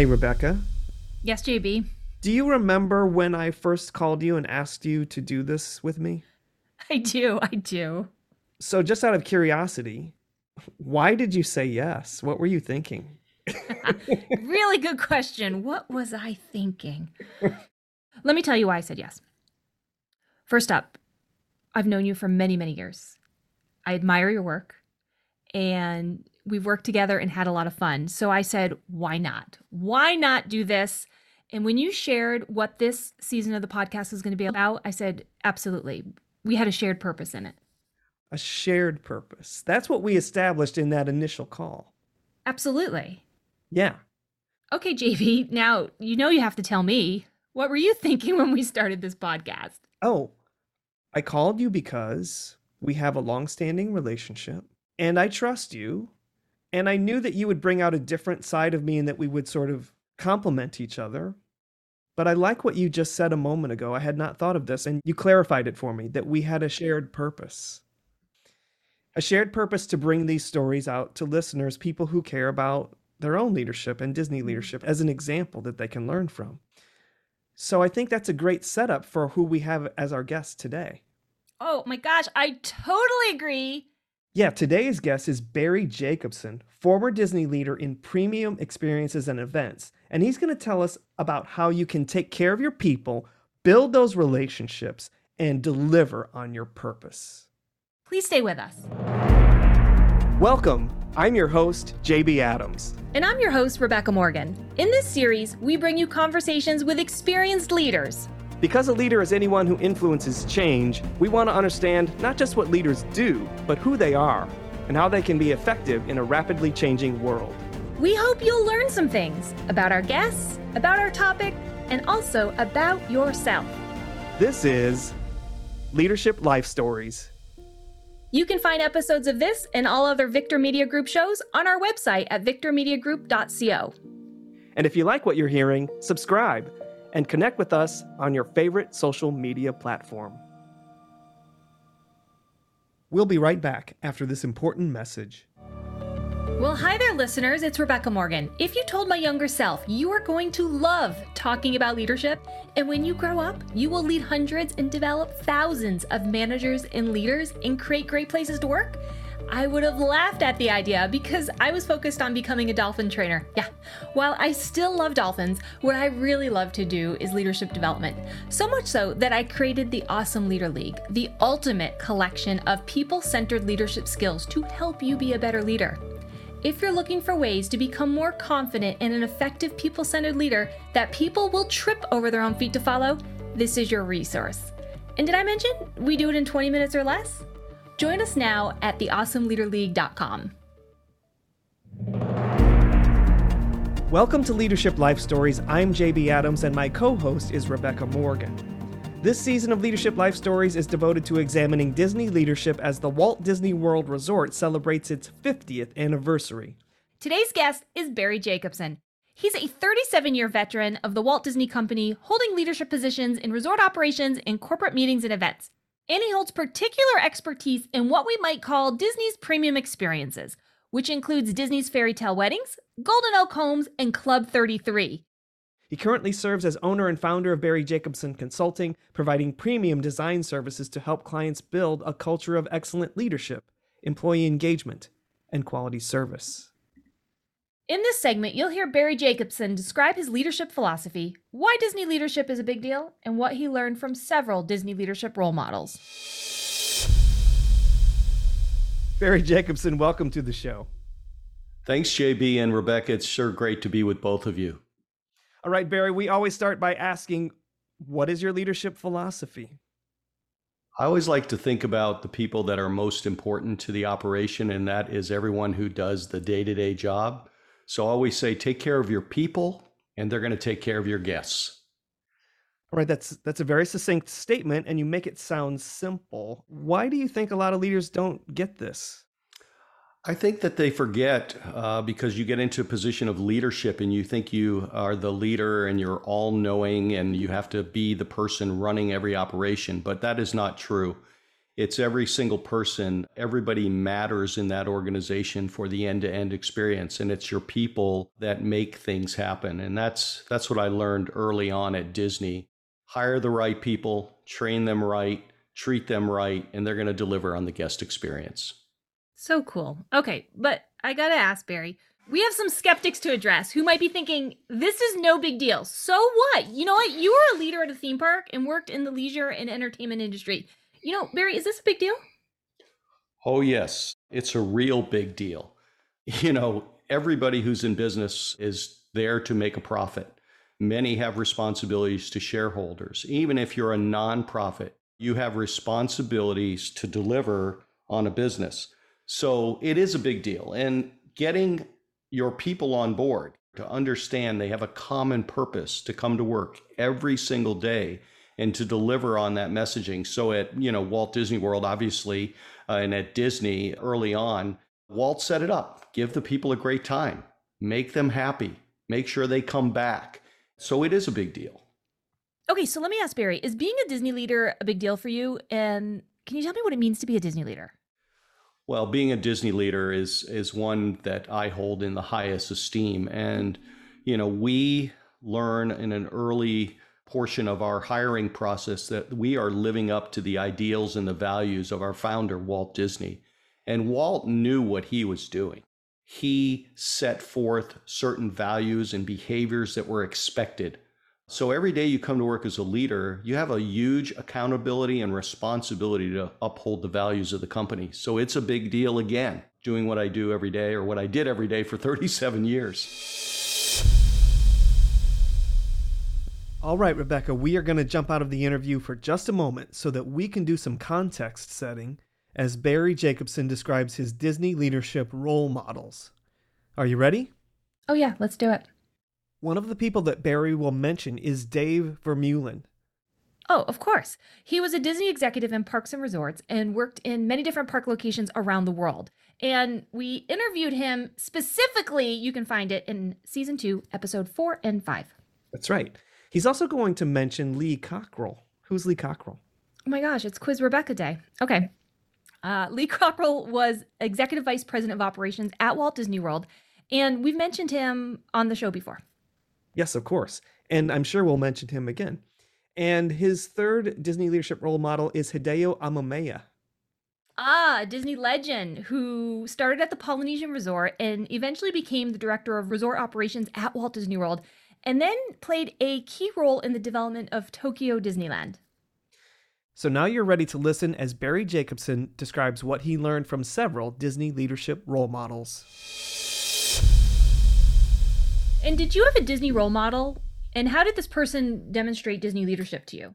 Hey, Rebecca. Yes, JB. Do you remember when I first called you and asked you to do this with me? I do. I do. So, just out of curiosity, why did you say yes? What were you thinking? really good question. What was I thinking? Let me tell you why I said yes. First up, I've known you for many, many years. I admire your work and we've worked together and had a lot of fun. So I said, why not? Why not do this? And when you shared what this season of the podcast was going to be about, I said, absolutely. We had a shared purpose in it. A shared purpose. That's what we established in that initial call. Absolutely. Yeah. Okay, JB, now you know you have to tell me. What were you thinking when we started this podcast? Oh, I called you because we have a long standing relationship and I trust you. And I knew that you would bring out a different side of me and that we would sort of complement each other. But I like what you just said a moment ago. I had not thought of this, and you clarified it for me that we had a shared purpose. A shared purpose to bring these stories out to listeners, people who care about their own leadership and Disney mm-hmm. leadership as an example that they can learn from. So I think that's a great setup for who we have as our guest today. Oh my gosh, I totally agree. Yeah, today's guest is Barry Jacobson, former Disney leader in premium experiences and events. And he's going to tell us about how you can take care of your people, build those relationships, and deliver on your purpose. Please stay with us. Welcome. I'm your host, JB Adams. And I'm your host, Rebecca Morgan. In this series, we bring you conversations with experienced leaders because a leader is anyone who influences change, we want to understand not just what leaders do, but who they are and how they can be effective in a rapidly changing world. We hope you'll learn some things about our guests, about our topic, and also about yourself. This is Leadership Life Stories. You can find episodes of this and all other Victor Media Group shows on our website at victormediagroup.co. And if you like what you're hearing, subscribe and connect with us on your favorite social media platform. We'll be right back after this important message. Well, hi there, listeners. It's Rebecca Morgan. If you told my younger self you are going to love talking about leadership, and when you grow up, you will lead hundreds and develop thousands of managers and leaders and create great places to work, I would have laughed at the idea because I was focused on becoming a dolphin trainer. Yeah, while I still love dolphins, what I really love to do is leadership development. So much so that I created the Awesome Leader League, the ultimate collection of people centered leadership skills to help you be a better leader. If you're looking for ways to become more confident and an effective people centered leader that people will trip over their own feet to follow, this is your resource. And did I mention we do it in 20 minutes or less? Join us now at theawesomeleaderleague.com. Welcome to Leadership Life Stories. I'm JB Adams, and my co host is Rebecca Morgan. This season of Leadership Life Stories is devoted to examining Disney leadership as the Walt Disney World Resort celebrates its 50th anniversary. Today's guest is Barry Jacobson. He's a 37 year veteran of the Walt Disney Company, holding leadership positions in resort operations and corporate meetings and events. Annie holds particular expertise in what we might call Disney's premium experiences, which includes Disney's fairy tale weddings, Golden Oak Homes, and Club 33. He currently serves as owner and founder of Barry Jacobson Consulting, providing premium design services to help clients build a culture of excellent leadership, employee engagement, and quality service. In this segment, you'll hear Barry Jacobson describe his leadership philosophy, why Disney leadership is a big deal, and what he learned from several Disney leadership role models. Barry Jacobson, welcome to the show. Thanks, JB and Rebecca. It's sure great to be with both of you. All right, Barry, we always start by asking what is your leadership philosophy? I always like to think about the people that are most important to the operation, and that is everyone who does the day to day job. So I always say take care of your people and they're going to take care of your guests. All right, that's that's a very succinct statement and you make it sound simple. Why do you think a lot of leaders don't get this? I think that they forget uh, because you get into a position of leadership and you think you are the leader and you're all knowing and you have to be the person running every operation, but that is not true. It's every single person. Everybody matters in that organization for the end-to-end experience and it's your people that make things happen. And that's that's what I learned early on at Disney. Hire the right people, train them right, treat them right, and they're going to deliver on the guest experience. So cool. Okay, but I got to ask Barry, we have some skeptics to address who might be thinking, this is no big deal. So what? You know what? You were a leader at a theme park and worked in the leisure and entertainment industry. You know, Barry, is this a big deal? Oh, yes. It's a real big deal. You know, everybody who's in business is there to make a profit. Many have responsibilities to shareholders. Even if you're a nonprofit, you have responsibilities to deliver on a business. So it is a big deal. And getting your people on board to understand they have a common purpose to come to work every single day and to deliver on that messaging. So at you know Walt Disney World, obviously, uh, and at Disney early on, Walt set it up. Give the people a great time, make them happy, make sure they come back. So it is a big deal. Okay, so let me ask Barry: Is being a Disney leader a big deal for you? And can you tell me what it means to be a Disney leader? Well, being a Disney leader is is one that I hold in the highest esteem, and you know we learn in an early portion of our hiring process that we are living up to the ideals and the values of our founder, Walt Disney. And Walt knew what he was doing. He set forth certain values and behaviors that were expected. So every day you come to work as a leader, you have a huge accountability and responsibility to uphold the values of the company. So it's a big deal again, doing what I do every day or what I did every day for 37 years. All right, Rebecca, we are going to jump out of the interview for just a moment so that we can do some context setting as Barry Jacobson describes his Disney leadership role models. Are you ready? Oh, yeah, let's do it. One of the people that Barry will mention is Dave Vermeulen. Oh, of course. He was a Disney executive in parks and resorts and worked in many different park locations around the world. And we interviewed him specifically, you can find it in season two, episode four and five. That's right. He's also going to mention Lee Cockrell. Who's Lee Cockrell? Oh my gosh, it's Quiz Rebecca Day. Okay. Uh, Lee Cockrell was Executive Vice President of Operations at Walt Disney World, and we've mentioned him on the show before. Yes, of course. And I'm sure we'll mention him again. And his third Disney leadership role model is Hideo Amamiya. Ah, Disney legend who started at the Polynesian Resort and eventually became the director of resort operations at Walt Disney World and then played a key role in the development of Tokyo Disneyland. So now you're ready to listen as Barry Jacobson describes what he learned from several Disney leadership role models. And did you have a Disney role model? And how did this person demonstrate Disney leadership to you?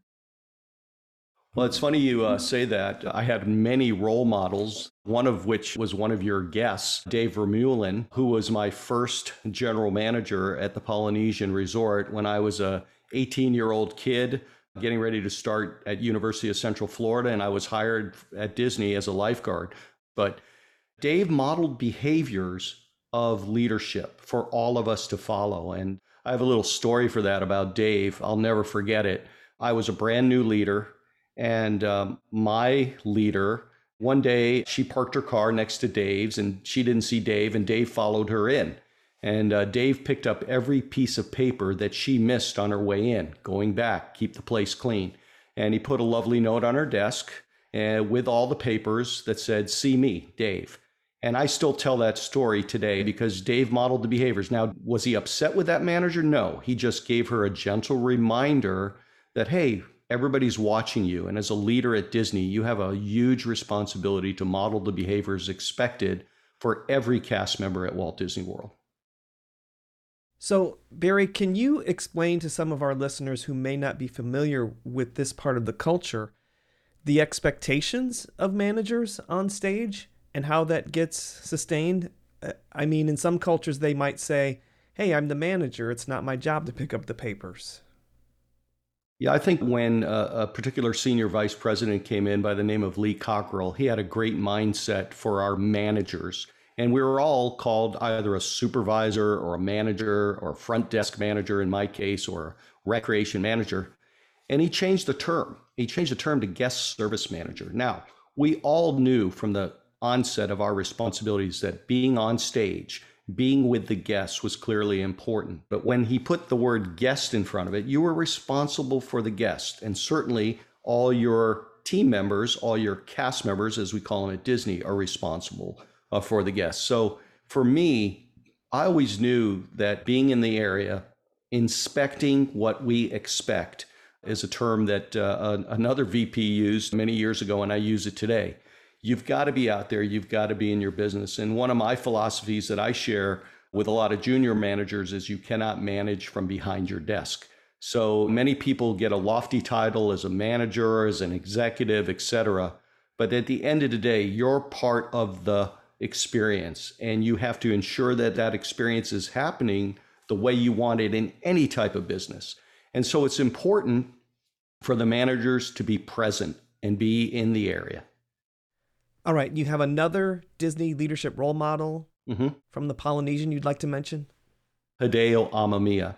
Well, it's funny you uh, say that. I had many role models, one of which was one of your guests, Dave Vermeulen, who was my first general manager at the Polynesian Resort when I was a 18 year old kid getting ready to start at University of Central Florida and I was hired at Disney as a lifeguard. But Dave modeled behaviors of leadership for all of us to follow. And I have a little story for that about Dave. I'll never forget it. I was a brand new leader and um, my leader, one day she parked her car next to Dave's and she didn't see Dave, and Dave followed her in. And uh, Dave picked up every piece of paper that she missed on her way in, going back, keep the place clean. And he put a lovely note on her desk uh, with all the papers that said, See me, Dave. And I still tell that story today because Dave modeled the behaviors. Now, was he upset with that manager? No. He just gave her a gentle reminder that, hey, everybody's watching you. And as a leader at Disney, you have a huge responsibility to model the behaviors expected for every cast member at Walt Disney World. So, Barry, can you explain to some of our listeners who may not be familiar with this part of the culture the expectations of managers on stage and how that gets sustained? Uh, I mean, in some cultures, they might say, Hey, I'm the manager. It's not my job to pick up the papers. Yeah, I think when a, a, particular senior vice president came in by the name of Lee Cockrell, he had a great mindset for our managers. And we were all called either a supervisor or a manager or a front desk manager in my case, or recreation manager. And he changed the term. He changed the term to guest service manager. Now, we all knew from the onset of our responsibilities that being on stage, being with the guests was clearly important. But when he put the word guest in front of it, you were responsible for the guest. And certainly all your team members, all your cast members, as we call them at Disney, are responsible uh, for the guests. So for me, I always knew that being in the area, inspecting what we expect, is a term that uh, another VP used many years ago, and I use it today. You've got to be out there, you've got to be in your business. And one of my philosophies that I share with a lot of junior managers is you cannot manage from behind your desk. So many people get a lofty title as a manager, as an executive, etc. But at the end of the day, you're part of the experience and you have to ensure that that experience is happening the way you want it in any type of business. And so it's important for the managers to be present and be in the area. All right, you have another Disney leadership role model mm-hmm. from the Polynesian you'd like to mention? Hideo Amamiya.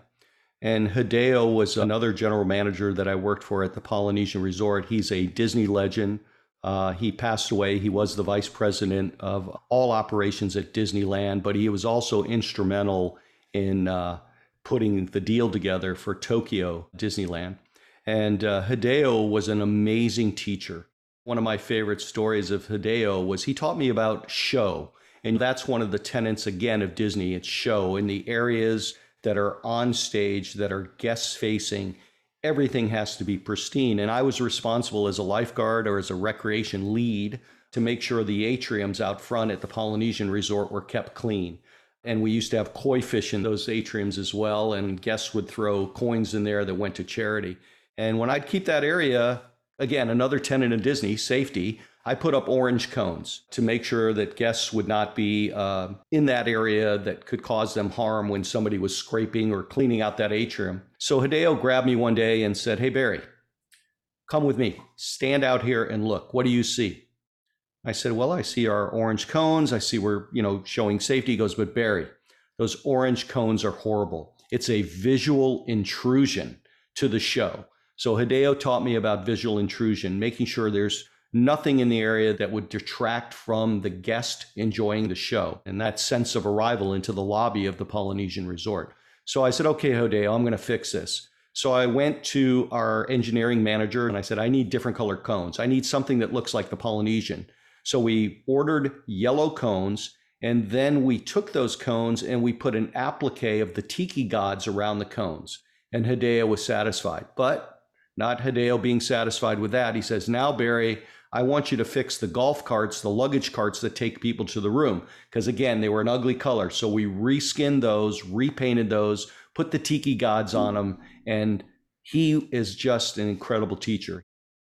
And Hideo was another general manager that I worked for at the Polynesian Resort. He's a Disney legend. Uh, he passed away. He was the vice president of all operations at Disneyland, but he was also instrumental in uh, putting the deal together for Tokyo Disneyland. And uh, Hideo was an amazing teacher. One of my favorite stories of Hideo was he taught me about show. And that's one of the tenets, again, of Disney it's show in the areas that are on stage, that are guest facing. Everything has to be pristine. And I was responsible as a lifeguard or as a recreation lead to make sure the atriums out front at the Polynesian Resort were kept clean. And we used to have koi fish in those atriums as well. And guests would throw coins in there that went to charity. And when I'd keep that area, again, another tenant of Disney, safety, I put up orange cones to make sure that guests would not be uh, in that area that could cause them harm when somebody was scraping or cleaning out that atrium. So Hideo grabbed me one day and said, Hey, Barry, come with me. Stand out here and look. What do you see? I said, Well, I see our orange cones. I see we're, you know, showing safety. He goes, But Barry, those orange cones are horrible. It's a visual intrusion to the show. So Hideo taught me about visual intrusion, making sure there's nothing in the area that would detract from the guest enjoying the show and that sense of arrival into the lobby of the Polynesian resort. So I said, okay, Hideo, I'm going to fix this. So I went to our engineering manager and I said, I need different colored cones. I need something that looks like the Polynesian. So we ordered yellow cones, and then we took those cones and we put an applique of the tiki gods around the cones. And Hideo was satisfied. But not Hideo being satisfied with that. He says, Now, Barry, I want you to fix the golf carts, the luggage carts that take people to the room. Because again, they were an ugly color. So we reskinned those, repainted those, put the tiki gods on them. And he is just an incredible teacher.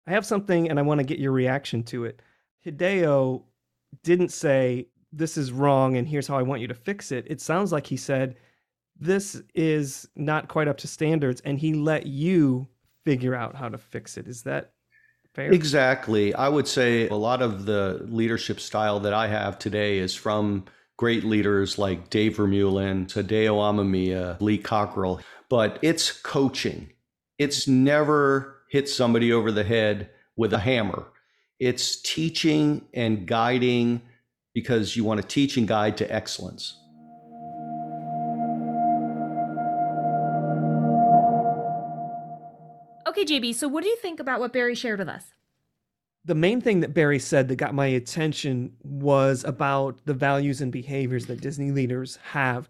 I have something and I want to get your reaction to it. Hideo didn't say, This is wrong and here's how I want you to fix it. It sounds like he said, This is not quite up to standards. And he let you figure out how to fix it. Is that fair? Exactly. I would say a lot of the leadership style that I have today is from great leaders like Dave Vermeulen, Hideo Amamiya, Lee Cockrell, but it's coaching. It's never hit somebody over the head with a hammer. It's teaching and guiding because you want to teach and guide to excellence. Okay, JB, so what do you think about what Barry shared with us? The main thing that Barry said that got my attention was about the values and behaviors that Disney leaders have.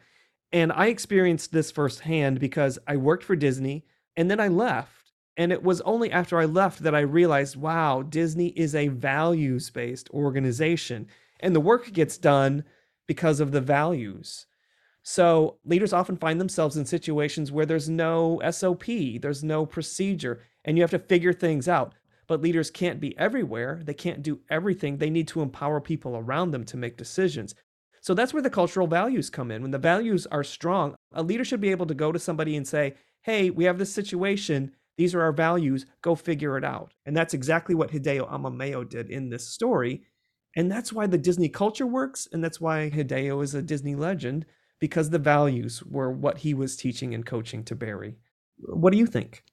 And I experienced this firsthand because I worked for Disney and then I left and it was only after I left that I realized wow, Disney is a values based organization, and the work gets done because of the values. So leaders often find themselves in situations where there's no SOP, there's no procedure, and you have to figure things out. But leaders can't be everywhere, they can't do everything. They need to empower people around them to make decisions. So that's where the cultural values come in. When the values are strong, a leader should be able to go to somebody and say, Hey, we have this situation these are our values. Go figure it out. And that's exactly what Hideo Amamiya did in this story. And that's why the Disney culture works. And that's why Hideo is a Disney legend, because the values were what he was teaching and coaching to Barry. What do you think?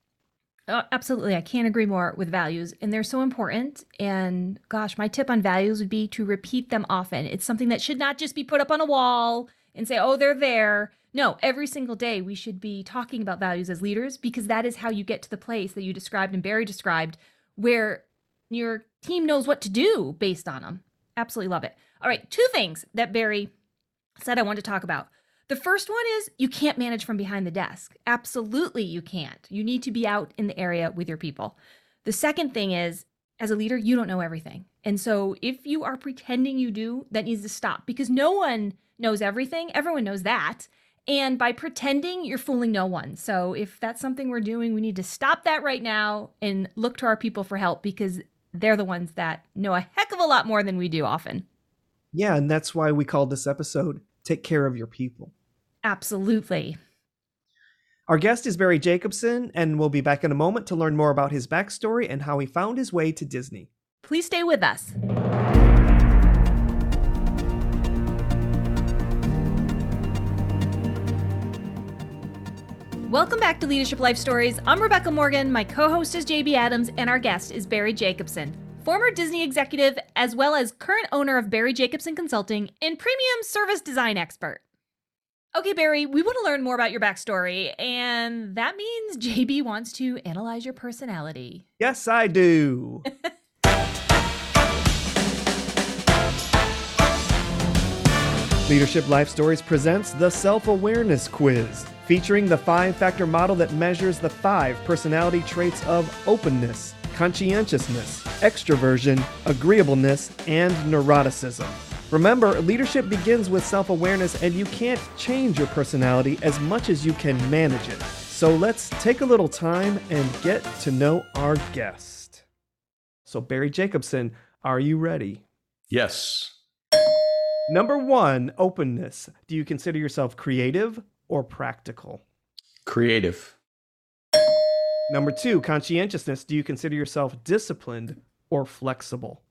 Uh, absolutely. I can't agree more with values, and they're so important. And gosh, my tip on values would be to repeat them often. It's something that should not just be put up on a wall and say, oh, they're there. No, every single day we should be talking about values as leaders because that is how you get to the place that you described and Barry described where your team knows what to do based on them. Absolutely love it. All right, two things that Barry said I want to talk about. The first one is you can't manage from behind the desk. Absolutely, you can't. You need to be out in the area with your people. The second thing is, as a leader, you don't know everything. And so if you are pretending you do, that needs to stop because no one knows everything. Everyone knows that. And by pretending, you're fooling no one. So if that's something we're doing, we need to stop that right now and look to our people for help because they're the ones that know a heck of a lot more than we do often. Yeah, and that's why we called this episode Take Care of Your People. Absolutely. Our guest is Barry Jacobson, and we'll be back in a moment to learn more about his backstory and how he found his way to Disney. Please stay with us. Welcome back to Leadership Life Stories. I'm Rebecca Morgan, my co host is JB Adams, and our guest is Barry Jacobson, former Disney executive, as well as current owner of Barry Jacobson Consulting and premium service design expert. Okay, Barry, we want to learn more about your backstory, and that means JB wants to analyze your personality. Yes, I do. Leadership Life Stories presents the Self Awareness Quiz, featuring the five factor model that measures the five personality traits of openness, conscientiousness, extroversion, agreeableness, and neuroticism. Remember, leadership begins with self awareness, and you can't change your personality as much as you can manage it. So let's take a little time and get to know our guest. So, Barry Jacobson, are you ready? Yes. Number one, openness. Do you consider yourself creative or practical? Creative. Number two, conscientiousness. Do you consider yourself disciplined or flexible?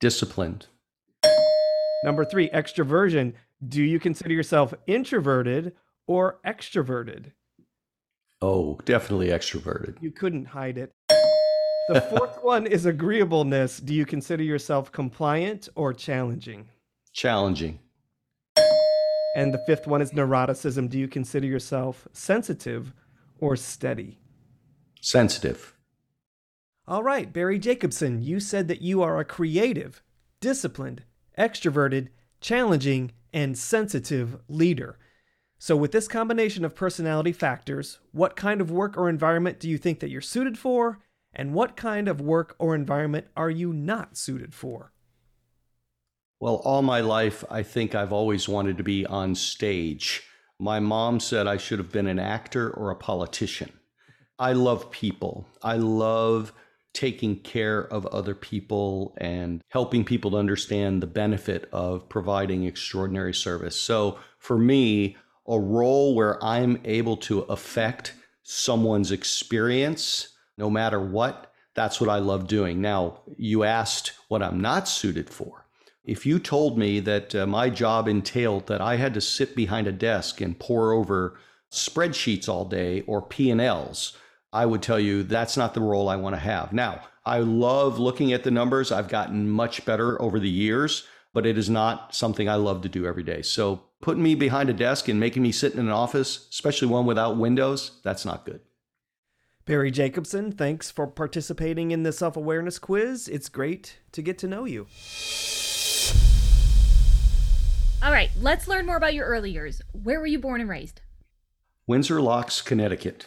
Disciplined. Number three, extroversion. Do you consider yourself introverted or extroverted? Oh, definitely extroverted. You couldn't hide it. The fourth one is agreeableness. Do you consider yourself compliant or challenging? Challenging. And the fifth one is neuroticism. Do you consider yourself sensitive or steady? Sensitive. All right, Barry Jacobson, you said that you are a creative, disciplined, extroverted, challenging, and sensitive leader. So, with this combination of personality factors, what kind of work or environment do you think that you're suited for? And what kind of work or environment are you not suited for? Well, all my life, I think I've always wanted to be on stage. My mom said I should have been an actor or a politician. I love people. I love taking care of other people and helping people to understand the benefit of providing extraordinary service. So, for me, a role where I'm able to affect someone's experience, no matter what, that's what I love doing. Now, you asked what I'm not suited for. If you told me that uh, my job entailed that I had to sit behind a desk and pore over spreadsheets all day or P&Ls, I would tell you that's not the role I want to have. Now, I love looking at the numbers. I've gotten much better over the years, but it is not something I love to do every day. So, putting me behind a desk and making me sit in an office, especially one without windows, that's not good. Barry Jacobson, thanks for participating in the self awareness quiz. It's great to get to know you. All right, let's learn more about your early years. Where were you born and raised? Windsor Locks, Connecticut.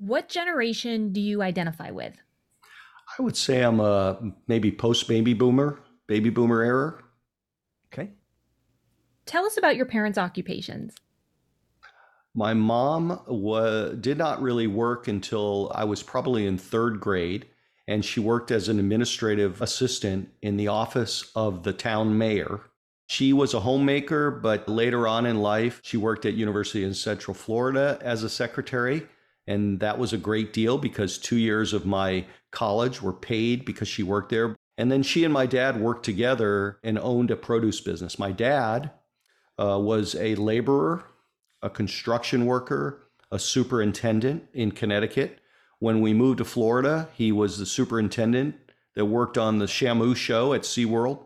What generation do you identify with? I would say I'm a maybe post baby boomer, baby boomer era. Okay. Tell us about your parents' occupations. My mom wa- did not really work until I was probably in third grade, and she worked as an administrative assistant in the office of the town mayor. She was a homemaker, but later on in life, she worked at University in Central Florida as a secretary. And that was a great deal because two years of my college were paid because she worked there. And then she and my dad worked together and owned a produce business. My dad uh, was a laborer, a construction worker, a superintendent in Connecticut, When we moved to Florida, he was the superintendent that worked on the Shamu show at SeaWorld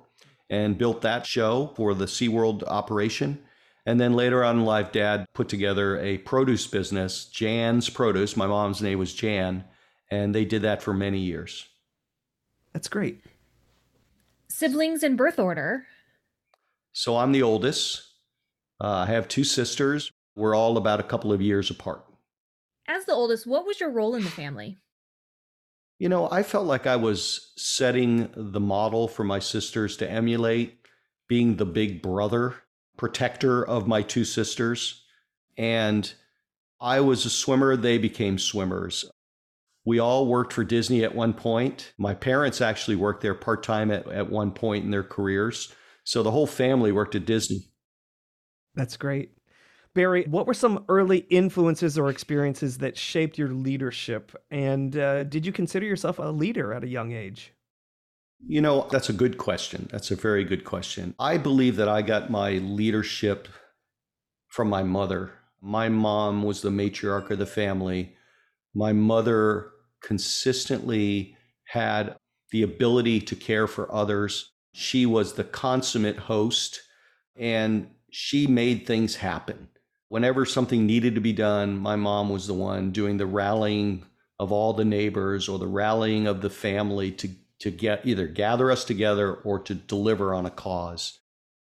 and built that show for the SeaWorld operation. And then later on in life, dad put together a produce business, Jan's Produce. My mom's name was Jan, and they did that for many years. That's great. Siblings in birth order. So I'm the oldest. Uh, I have two sisters. We're all about a couple of years apart. As the oldest, what was your role in the family? You know, I felt like I was setting the model for my sisters to emulate, being the big brother, protector of my two sisters. And I was a swimmer, they became swimmers. We all worked for Disney at one point. My parents actually worked there part time at, at one point in their careers. So the whole family worked at Disney. That's great. Barry, what were some early influences or experiences that shaped your leadership? And uh, did you consider yourself a leader at a young age? You know, that's a good question. That's a very good question. I believe that I got my leadership from my mother. My mom was the matriarch of the family. My mother consistently had the ability to care for others. She was the consummate host and she made things happen whenever something needed to be done, my mom was the one doing the rallying of all the neighbors or the rallying of the family to to get either gather us together or to deliver on a cause.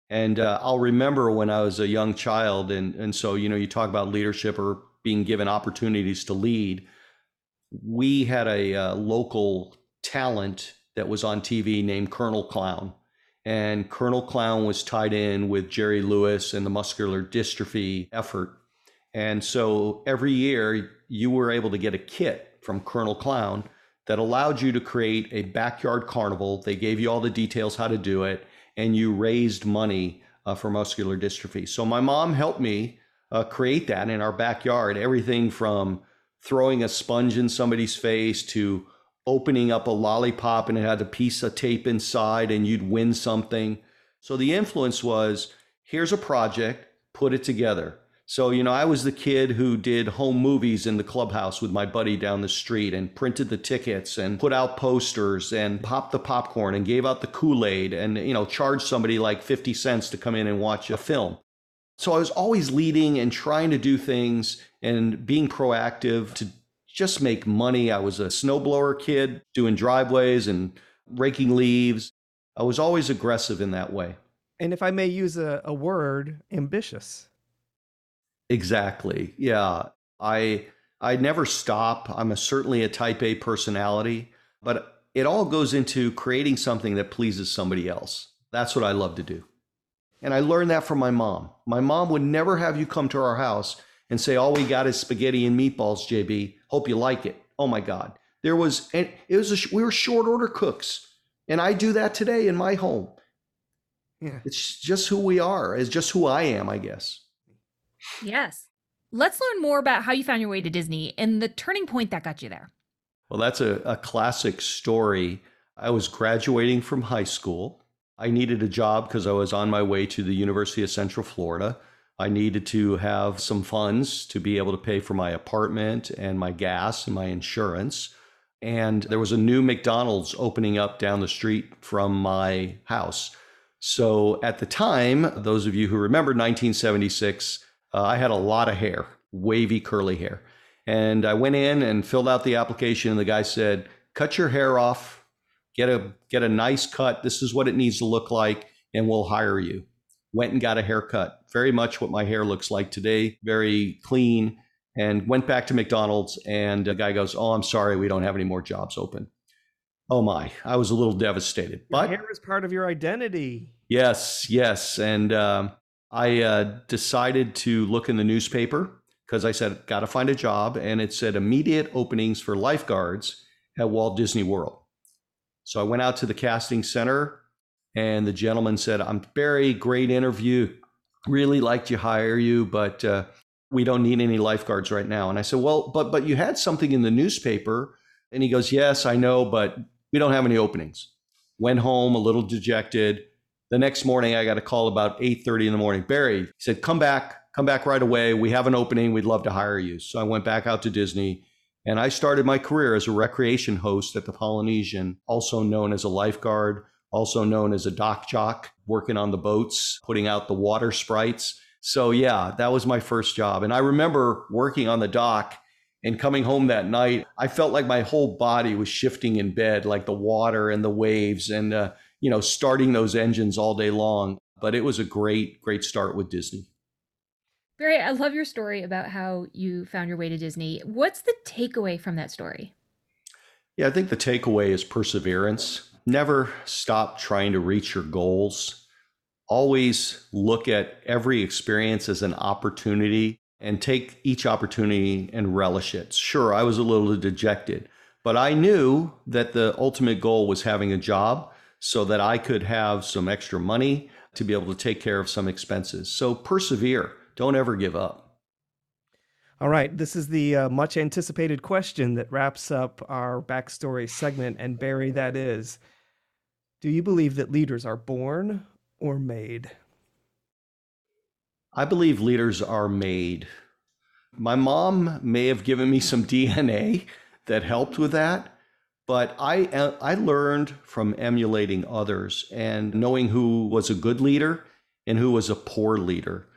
And uh, I'll remember when I was a young child, and and so you know you talk about leadership or being given opportunities to lead. We had a uh, local talent that was on TV named Colonel Clown and Colonel Clown was tied in with Jerry Lewis and the muscular dystrophy effort. And so every year you were able to get a kit from Colonel Clown that allowed you to create a backyard carnival. They gave you all the details how to do it, and you raised money uh, for muscular dystrophy. So my mom helped me uh, create that in our backyard. Everything from throwing a sponge in somebody's face to opening up a lollipop and it had a piece of tape inside and you'd win something. So the influence was here's a project, put it together. So, you know, I was the kid who did home movies in the clubhouse with my buddy down the street and printed the tickets and put out posters and popped the popcorn and gave out the Kool Aid and, you know, charged somebody like 50 cents to come in and watch a film. So I was always leading and trying to do things and being proactive to just make money. I was a snowblower kid doing driveways and raking leaves. I was always aggressive in that way. And if I may use a, a word, ambitious. Exactly. Yeah. I I never stop. I'm a, certainly a type A personality, but it all goes into creating something that pleases somebody else. That's what I love to do. And I learned that from my mom. My mom would never have you come to our house and say, All we got is spaghetti and meatballs, JB. Hope you like it. Oh my God. There was, and it was, a, we were short order cooks. And I do that today in my home. Yeah. It's just who we are. It's just who I am, I guess. Yes. Let's learn more about how you found your way to Disney and the turning point that got you there. Well, that's a, a classic story. I was graduating from high school. I needed a job because I was on my way to the University of Central Florida. I needed to have some funds to be able to pay for my apartment and my gas and my insurance. And there was a new McDonald's opening up down the street from my house. So at the time, those of you who remember 1976, uh, I had a lot of hair, wavy, curly hair. And I went in and filled out the application, and the guy said, Cut your hair off, get a, get a nice cut. This is what it needs to look like, and we'll hire you went and got a haircut, very much what my hair looks like today, very clean, and went back to McDonald's. And the guy goes, Oh, I'm sorry, we don't have any more jobs open. Oh my, I was a little devastated. Your but hair is part of your identity. Yes, yes. And um, I uh, decided to look in the newspaper because I said, got to find a job. And it said immediate openings for lifeguards at Walt Disney World. So I went out to the casting center and the gentleman said, I'm very great interview. Really liked to hire you, but uh, we don't need any lifeguards right now. And I said, Well, but but you had something in the newspaper. And he goes, Yes, I know, but we don't have any openings. Went home a little dejected. The next morning I got a call about 8:30 in the morning. Barry he said, Come back, come back right away. We have an opening. We'd love to hire you. So I went back out to Disney And I started my career as a recreation host at the Polynesian, also known as a lifeguard, also known as a dock jock, working on the boats, putting out the water sprites. So, yeah, that was my first job. And I remember working on the dock and coming home that night. I felt like my whole body was shifting in bed, like the water and the waves, and, uh, you know, starting those engines all day long. But it was a great, great start with Disney. Barry, I love your story about how you found your way to Disney. What's the takeaway from that story? Yeah, I think the takeaway is perseverance. Never stop trying to reach your goals. Always look at every experience as an opportunity and take each opportunity and relish it. Sure, I was a little dejected, but I knew that the ultimate goal was having a job so that I could have some extra money to be able to take care of some expenses. So persevere don't ever give up. All right, this is the uh, much anticipated question that wraps up our backstory segment. And Barry, that is Do you believe that leaders are born or made? I believe leaders are made. My mom may have given me some DNA that helped with that, but I, I learned from emulating others and knowing who was a good leader and who was a poor leader.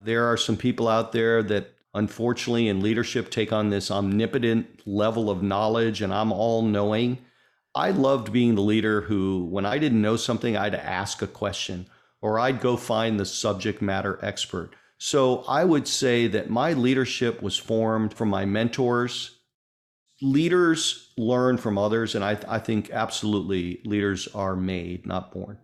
There are some people out there that unfortunately in leadership take on this omnipotent level of knowledge and I'm all knowing. I loved being the leader who, when I didn't know something, I'd ask a question or I'd go find the subject matter expert. So I would say that my leadership was formed from my mentors. Leaders learn from others, and I, I think absolutely leaders are made, not born.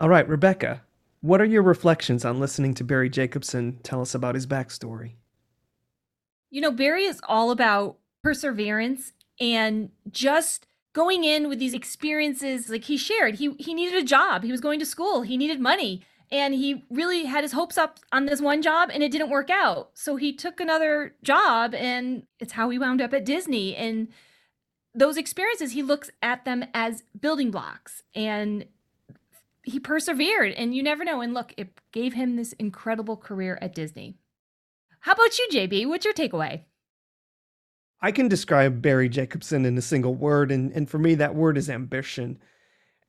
All right, Rebecca, what are your reflections on listening to Barry Jacobson tell us about his backstory? You know, Barry is all about perseverance and just going in with these experiences like he shared. He he needed a job. He was going to school. He needed money. And he really had his hopes up on this one job and it didn't work out. So he took another job and it's how he wound up at Disney. And those experiences, he looks at them as building blocks. And he persevered and you never know and look it gave him this incredible career at disney how about you jb what's your takeaway i can describe barry jacobson in a single word and, and for me that word is ambition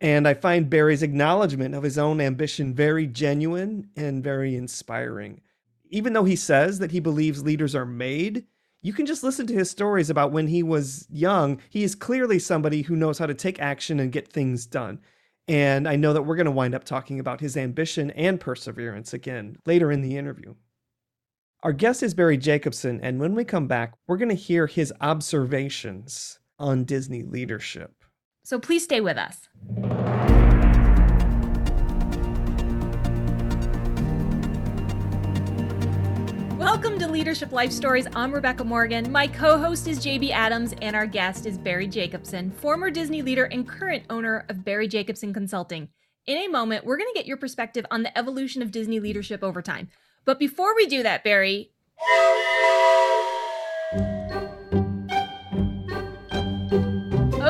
and i find barry's acknowledgement of his own ambition very genuine and very inspiring even though he says that he believes leaders are made you can just listen to his stories about when he was young he is clearly somebody who knows how to take action and get things done and I know that we're going to wind up talking about his ambition and perseverance again later in the interview. Our guest is Barry Jacobson, and when we come back, we're going to hear his observations on Disney leadership. So please stay with us. Welcome to Leadership Life Stories. I'm Rebecca Morgan. My co host is JB Adams, and our guest is Barry Jacobson, former Disney leader and current owner of Barry Jacobson Consulting. In a moment, we're going to get your perspective on the evolution of Disney leadership over time. But before we do that, Barry,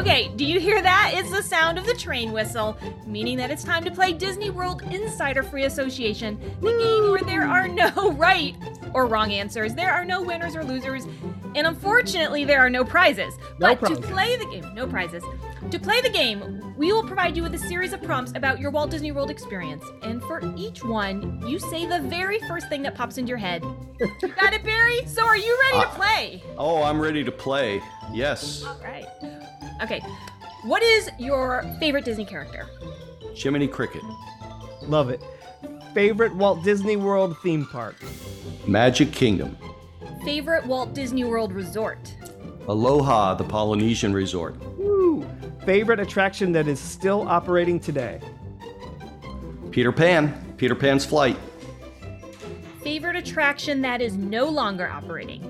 Okay, do you hear that? It's the sound of the train whistle, meaning that it's time to play Disney World Insider Free Association, the game where there are no right or wrong answers, there are no winners or losers, and unfortunately, there are no prizes. No but prizes. to play the game, no prizes. To play the game, we will provide you with a series of prompts about your Walt Disney World experience, and for each one, you say the very first thing that pops into your head. Got it, Barry? So are you ready to Uh, play? Oh, I'm ready to play. Yes. All right. Okay. What is your favorite Disney character? Jiminy Cricket. Love it. Favorite Walt Disney World theme park? Magic Kingdom. Favorite Walt Disney World resort? Aloha, the Polynesian resort. Woo! Favorite attraction that is still operating today? Peter Pan. Peter Pan's flight. Favorite attraction that is no longer operating?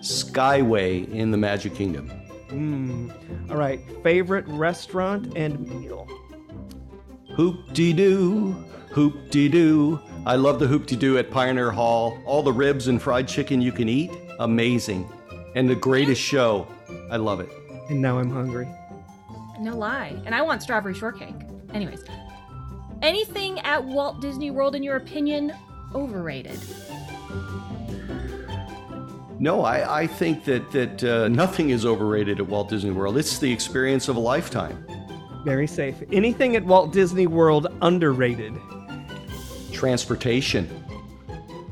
Skyway in the Magic Kingdom. Hmm. All right. Favorite restaurant and meal? Hoop de doo, hoop de doo. I love the hoop de doo at Pioneer Hall. All the ribs and fried chicken you can eat, amazing. And the greatest show. I love it. And now I'm hungry. No lie. And I want strawberry shortcake. Anyways, Anything at Walt Disney World, in your opinion, overrated? No, I, I think that that uh, nothing is overrated at Walt Disney World. It's the experience of a lifetime. Very safe. Anything at Walt Disney World underrated? Transportation.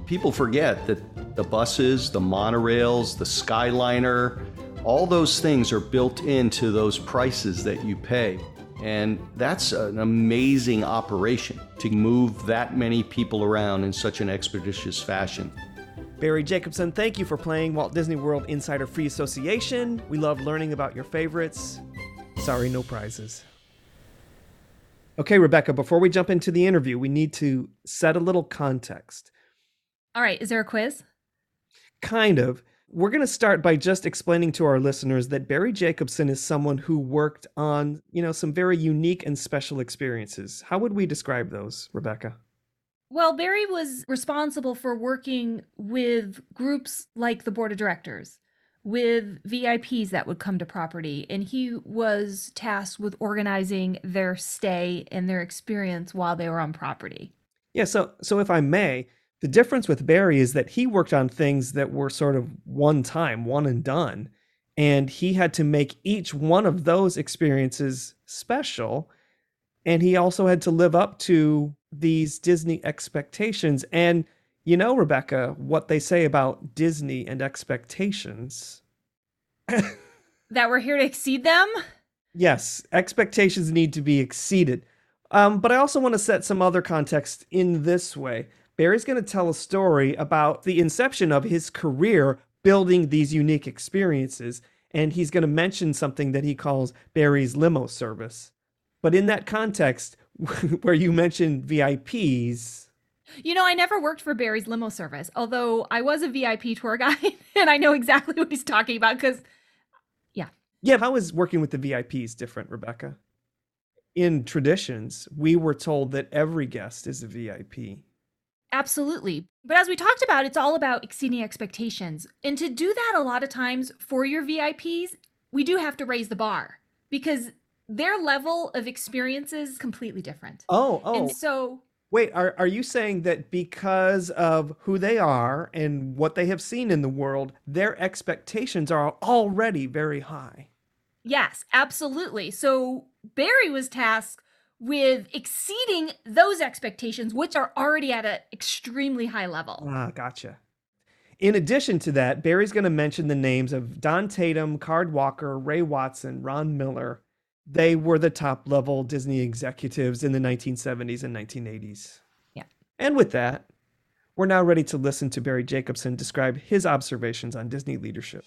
People forget that the buses, the monorails, the Skyliner, all those things are built into those prices that you pay. And that's an amazing operation to move that many people around in such an expeditious fashion. Barry Jacobson, thank you for playing Walt Disney World Insider Free Association. We love learning about your favorites. Sorry, no prizes. Okay, Rebecca, before we jump into the interview, we need to set a little context. All right, is there a quiz? Kind of. We're going to start by just explaining to our listeners that Barry Jacobson is someone who worked on, you know, some very unique and special experiences. How would we describe those, Rebecca? Well, Barry was responsible for working with groups like the board of directors, with VIPs that would come to property, and he was tasked with organizing their stay and their experience while they were on property. Yeah, so so if I may, the difference with Barry is that he worked on things that were sort of one time, one and done, and he had to make each one of those experiences special, and he also had to live up to these Disney expectations. And you know, Rebecca, what they say about Disney and expectations. that we're here to exceed them? Yes, expectations need to be exceeded. Um, but I also want to set some other context in this way. Barry's going to tell a story about the inception of his career building these unique experiences, and he's going to mention something that he calls Barry's limo service. But in that context, where you mentioned VIPs. You know, I never worked for Barry's limo service, although I was a VIP tour guide and I know exactly what he's talking about because, yeah. Yeah, how is working with the VIPs different, Rebecca? In traditions, we were told that every guest is a VIP. Absolutely. But as we talked about, it's all about exceeding expectations. And to do that, a lot of times for your VIPs, we do have to raise the bar because their level of experience is completely different. Oh, oh. And so Wait, are, are you saying that because of who they are and what they have seen in the world, their expectations are already very high? Yes, absolutely. So Barry was tasked with exceeding those expectations, which are already at an extremely high level. Ah, gotcha. In addition to that, Barry's going to mention the names of Don Tatum, Card Walker, Ray Watson, Ron Miller, they were the top level Disney executives in the 1970s and 1980s. Yeah. And with that, we're now ready to listen to Barry Jacobson describe his observations on Disney leadership.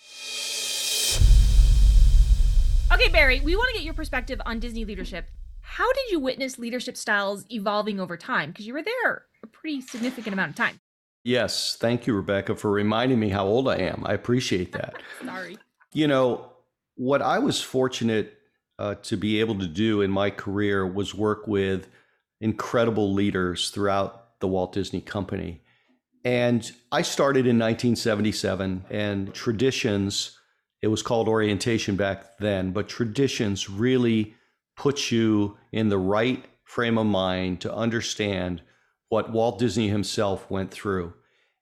Okay, Barry, we want to get your perspective on Disney leadership. How did you witness leadership styles evolving over time? Because you were there a pretty significant amount of time. Yes. Thank you, Rebecca, for reminding me how old I am. I appreciate that. Sorry. You know, what I was fortunate uh, to be able to do in my career was work with incredible leaders throughout the Walt Disney Company. And I started in 1977, and traditions, it was called orientation back then, but traditions really put you in the right frame of mind to understand what Walt Disney himself went through.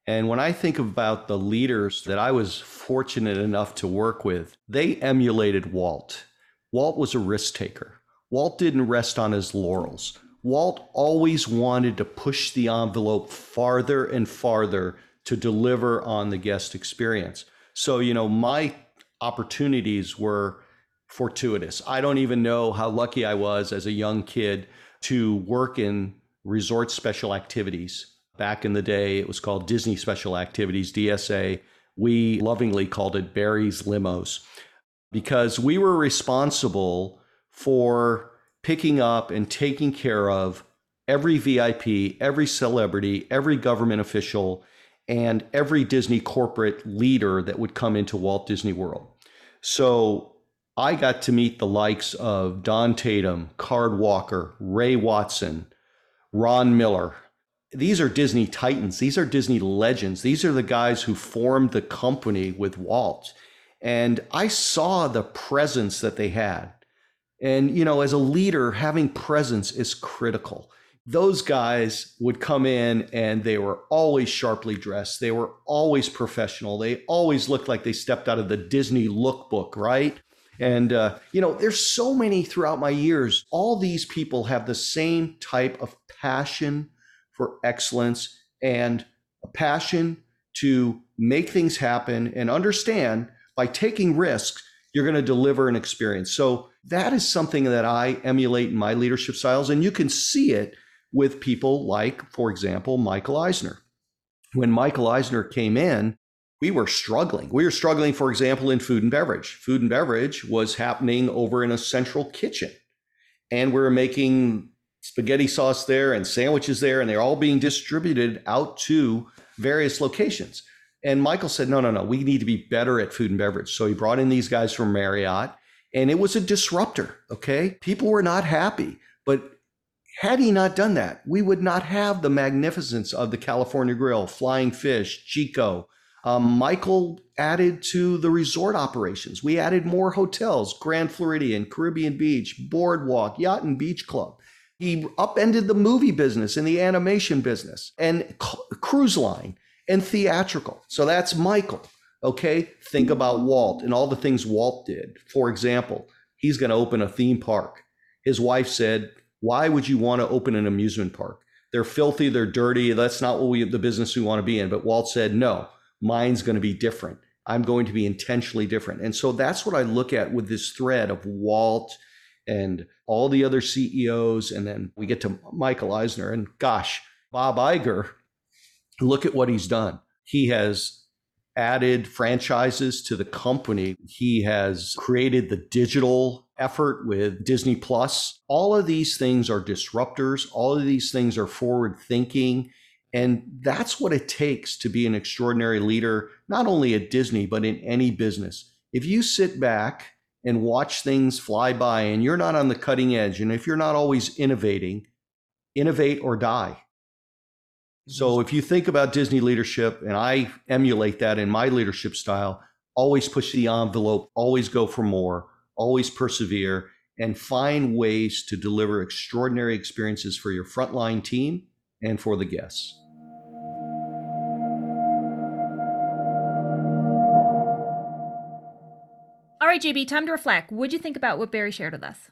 And when I think about the leaders that I was fortunate enough to work with, they emulated Walt. Walt was a risk taker. Walt didn't rest on his laurels. Walt always wanted to push the envelope farther and farther to deliver on the guest experience. So, you know, my opportunities were fortuitous. I don't even know how lucky I was as a young kid to work in resort special activities. Back in the day, it was called Disney Special Activities, DSA. We lovingly called it Barry's Limos because we were responsible for picking up and taking care of every VIP, every celebrity, every government official, and every Disney corporate leader that would come into Walt Disney World. So I got to meet the likes of Don Tatum, Card Walker, Ray Watson, Ron Miller. These are Disney titans. These are Disney legends. These are the guys who formed the company with Walt. And I saw the presence that they had. And, you know, as a leader, having presence is critical. those guys would come in and they were always sharply dressed. They were always professional. They always looked like they stepped out of the Disney lookbook, right? And, uh, you know, there's so many throughout my years. All these people have the same type of passion for excellence and a passion to make things happen and understand by taking risks, you're going to deliver an experience. So that is something that I emulate in my leadership styles. And you can see it with people like, for example, Michael Eisner. When Michael Eisner came in, we were struggling. We were struggling, for example, in food and beverage. Food and beverage was happening over in a central kitchen. And we were making spaghetti sauce there and sandwiches there, and they're all being distributed out to various locations. And Michael said, no, no, no, we need to be better at food and beverage. So he brought in these guys from Marriott, and it was a disruptor. Okay. People were not happy. But had he not done that, we would not have the magnificence of the California Grill, Flying Fish, Chico. Um, Michael added to the resort operations. We added more hotels, Grand Floridian, Caribbean Beach, Boardwalk, Yacht and Beach Club. He upended the movie business and the animation business and cruise line and theatrical. So that's Michael. Okay. Think about Walt and all the things Walt did. For example, he's going to open a theme park. His wife said, why would you want to open an amusement park? They're filthy, they're dirty. That's not what we the business we want to be in. But Walt said, no, mine's going to be different. I'm going to be intentionally different. And so that's what I look at with this thread of Walt and all the other CEOs. And then we get to Michael Eisner. And gosh, Bob Iger, look at what he's done. He has added franchises to the company. He has created the digital effort with Disney Plus. All of these things are disruptors. All of these things are forward thinking. And that's what it takes to be an extraordinary leader, not only at Disney, but in any business. If you sit back and watch things fly by and you're not on the cutting edge, and if you're not always innovating, innovate or die. So mm-hmm. if you think about Disney leadership, and I emulate that in my leadership style, always push the envelope, always go for more, always persevere and find ways to deliver extraordinary experiences for your frontline team and for the guests. All right, JB, time to reflect. What'd you think about what Barry shared with us?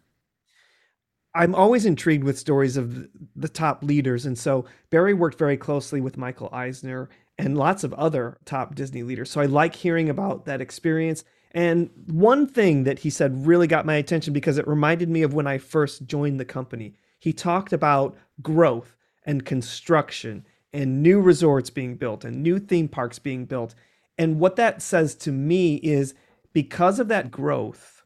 I'm always intrigued with stories of the top leaders. And so Barry worked very closely with Michael Eisner and lots of other top Disney leaders. So I like hearing about that experience and one thing that he said really got my attention because it reminded me of when I first joined the company. He talked about growth and construction and new resorts being built and new theme parks being built. And what that says to me is because of that growth,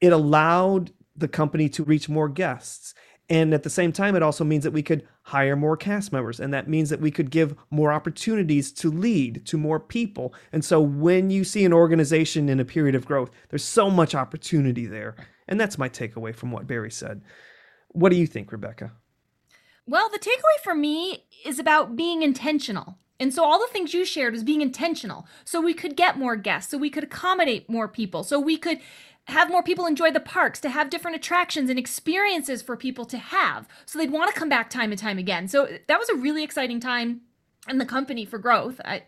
it allowed the company to reach more guests. And at the same time, it also means that we could hire more cast members. And that means that we could give more opportunities to lead to more people. And so when you see an organization in a period of growth, there's so much opportunity there. And that's my takeaway from what Barry said. What do you think, Rebecca? Well, the takeaway for me is about being intentional. And so all the things you shared was being intentional. So we could get more guests, so we could accommodate more people, so we could have more people enjoy the parks, to have different attractions and experiences for people to have. So they'd want to come back time and time again. So that was a really exciting time in the company for growth. I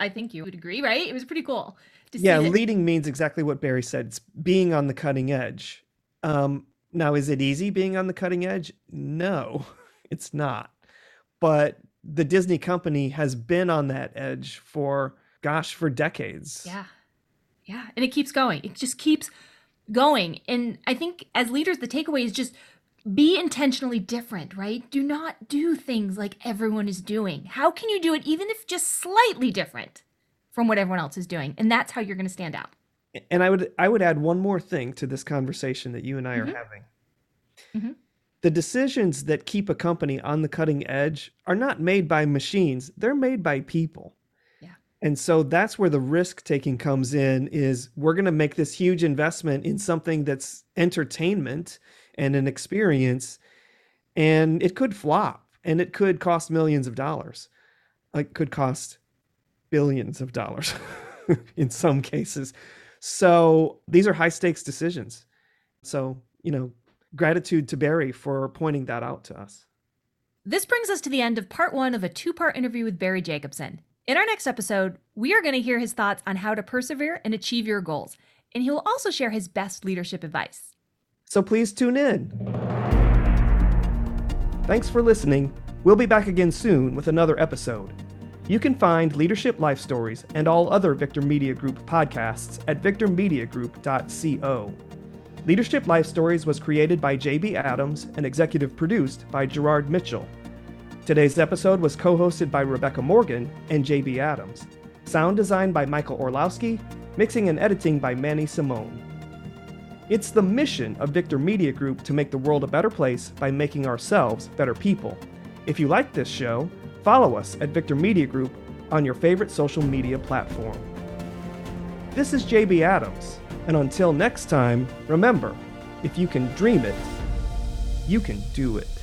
I think you would agree, right? It was pretty cool. yeah, leading means exactly what Barry said. It's being on the cutting edge. Um, now, is it easy being on the cutting edge? No, it's not. But the Disney company has been on that edge for, gosh, for decades. Yeah. Yeah. And it keeps going. It just keeps going. And I think as leaders, the takeaway is just be intentionally different, right? Do not do things like everyone is doing. How can you do it even if just slightly different from what everyone else is doing? And that's how you're going to stand out. And I would I would add one more thing to this conversation that you and I mm-hmm. are having. Mm-hmm. The decisions that keep a company on the cutting edge are not made by machines, they're made by people. And so that's where the risk taking comes in is we're going to make this huge investment in something that's entertainment and an experience and it could flop and it could cost millions of dollars. It could cost billions of dollars in some cases. So these are high stakes decisions. So, you know, gratitude to Barry for pointing that out to us. This brings us to the end of part one of a two part interview with Barry Jacobson. In our next episode, we are going to hear his thoughts on how to persevere and achieve your goals, and he will also share his best leadership advice. So please tune in. Thanks for listening. We'll be back again soon with another episode. You can find Leadership Life Stories and all other Victor Media Group podcasts at victormediagroup.co. Leadership Life Stories was created by JB Adams and executive produced by Gerard Mitchell. Today's episode was co hosted by Rebecca Morgan and JB Adams. Sound design by Michael Orlowski, mixing and editing by Manny Simone. It's the mission of Victor Media Group to make the world a better place by making ourselves better people. If you like this show, follow us at Victor Media Group on your favorite social media platform. This is JB Adams, and until next time, remember if you can dream it, you can do it.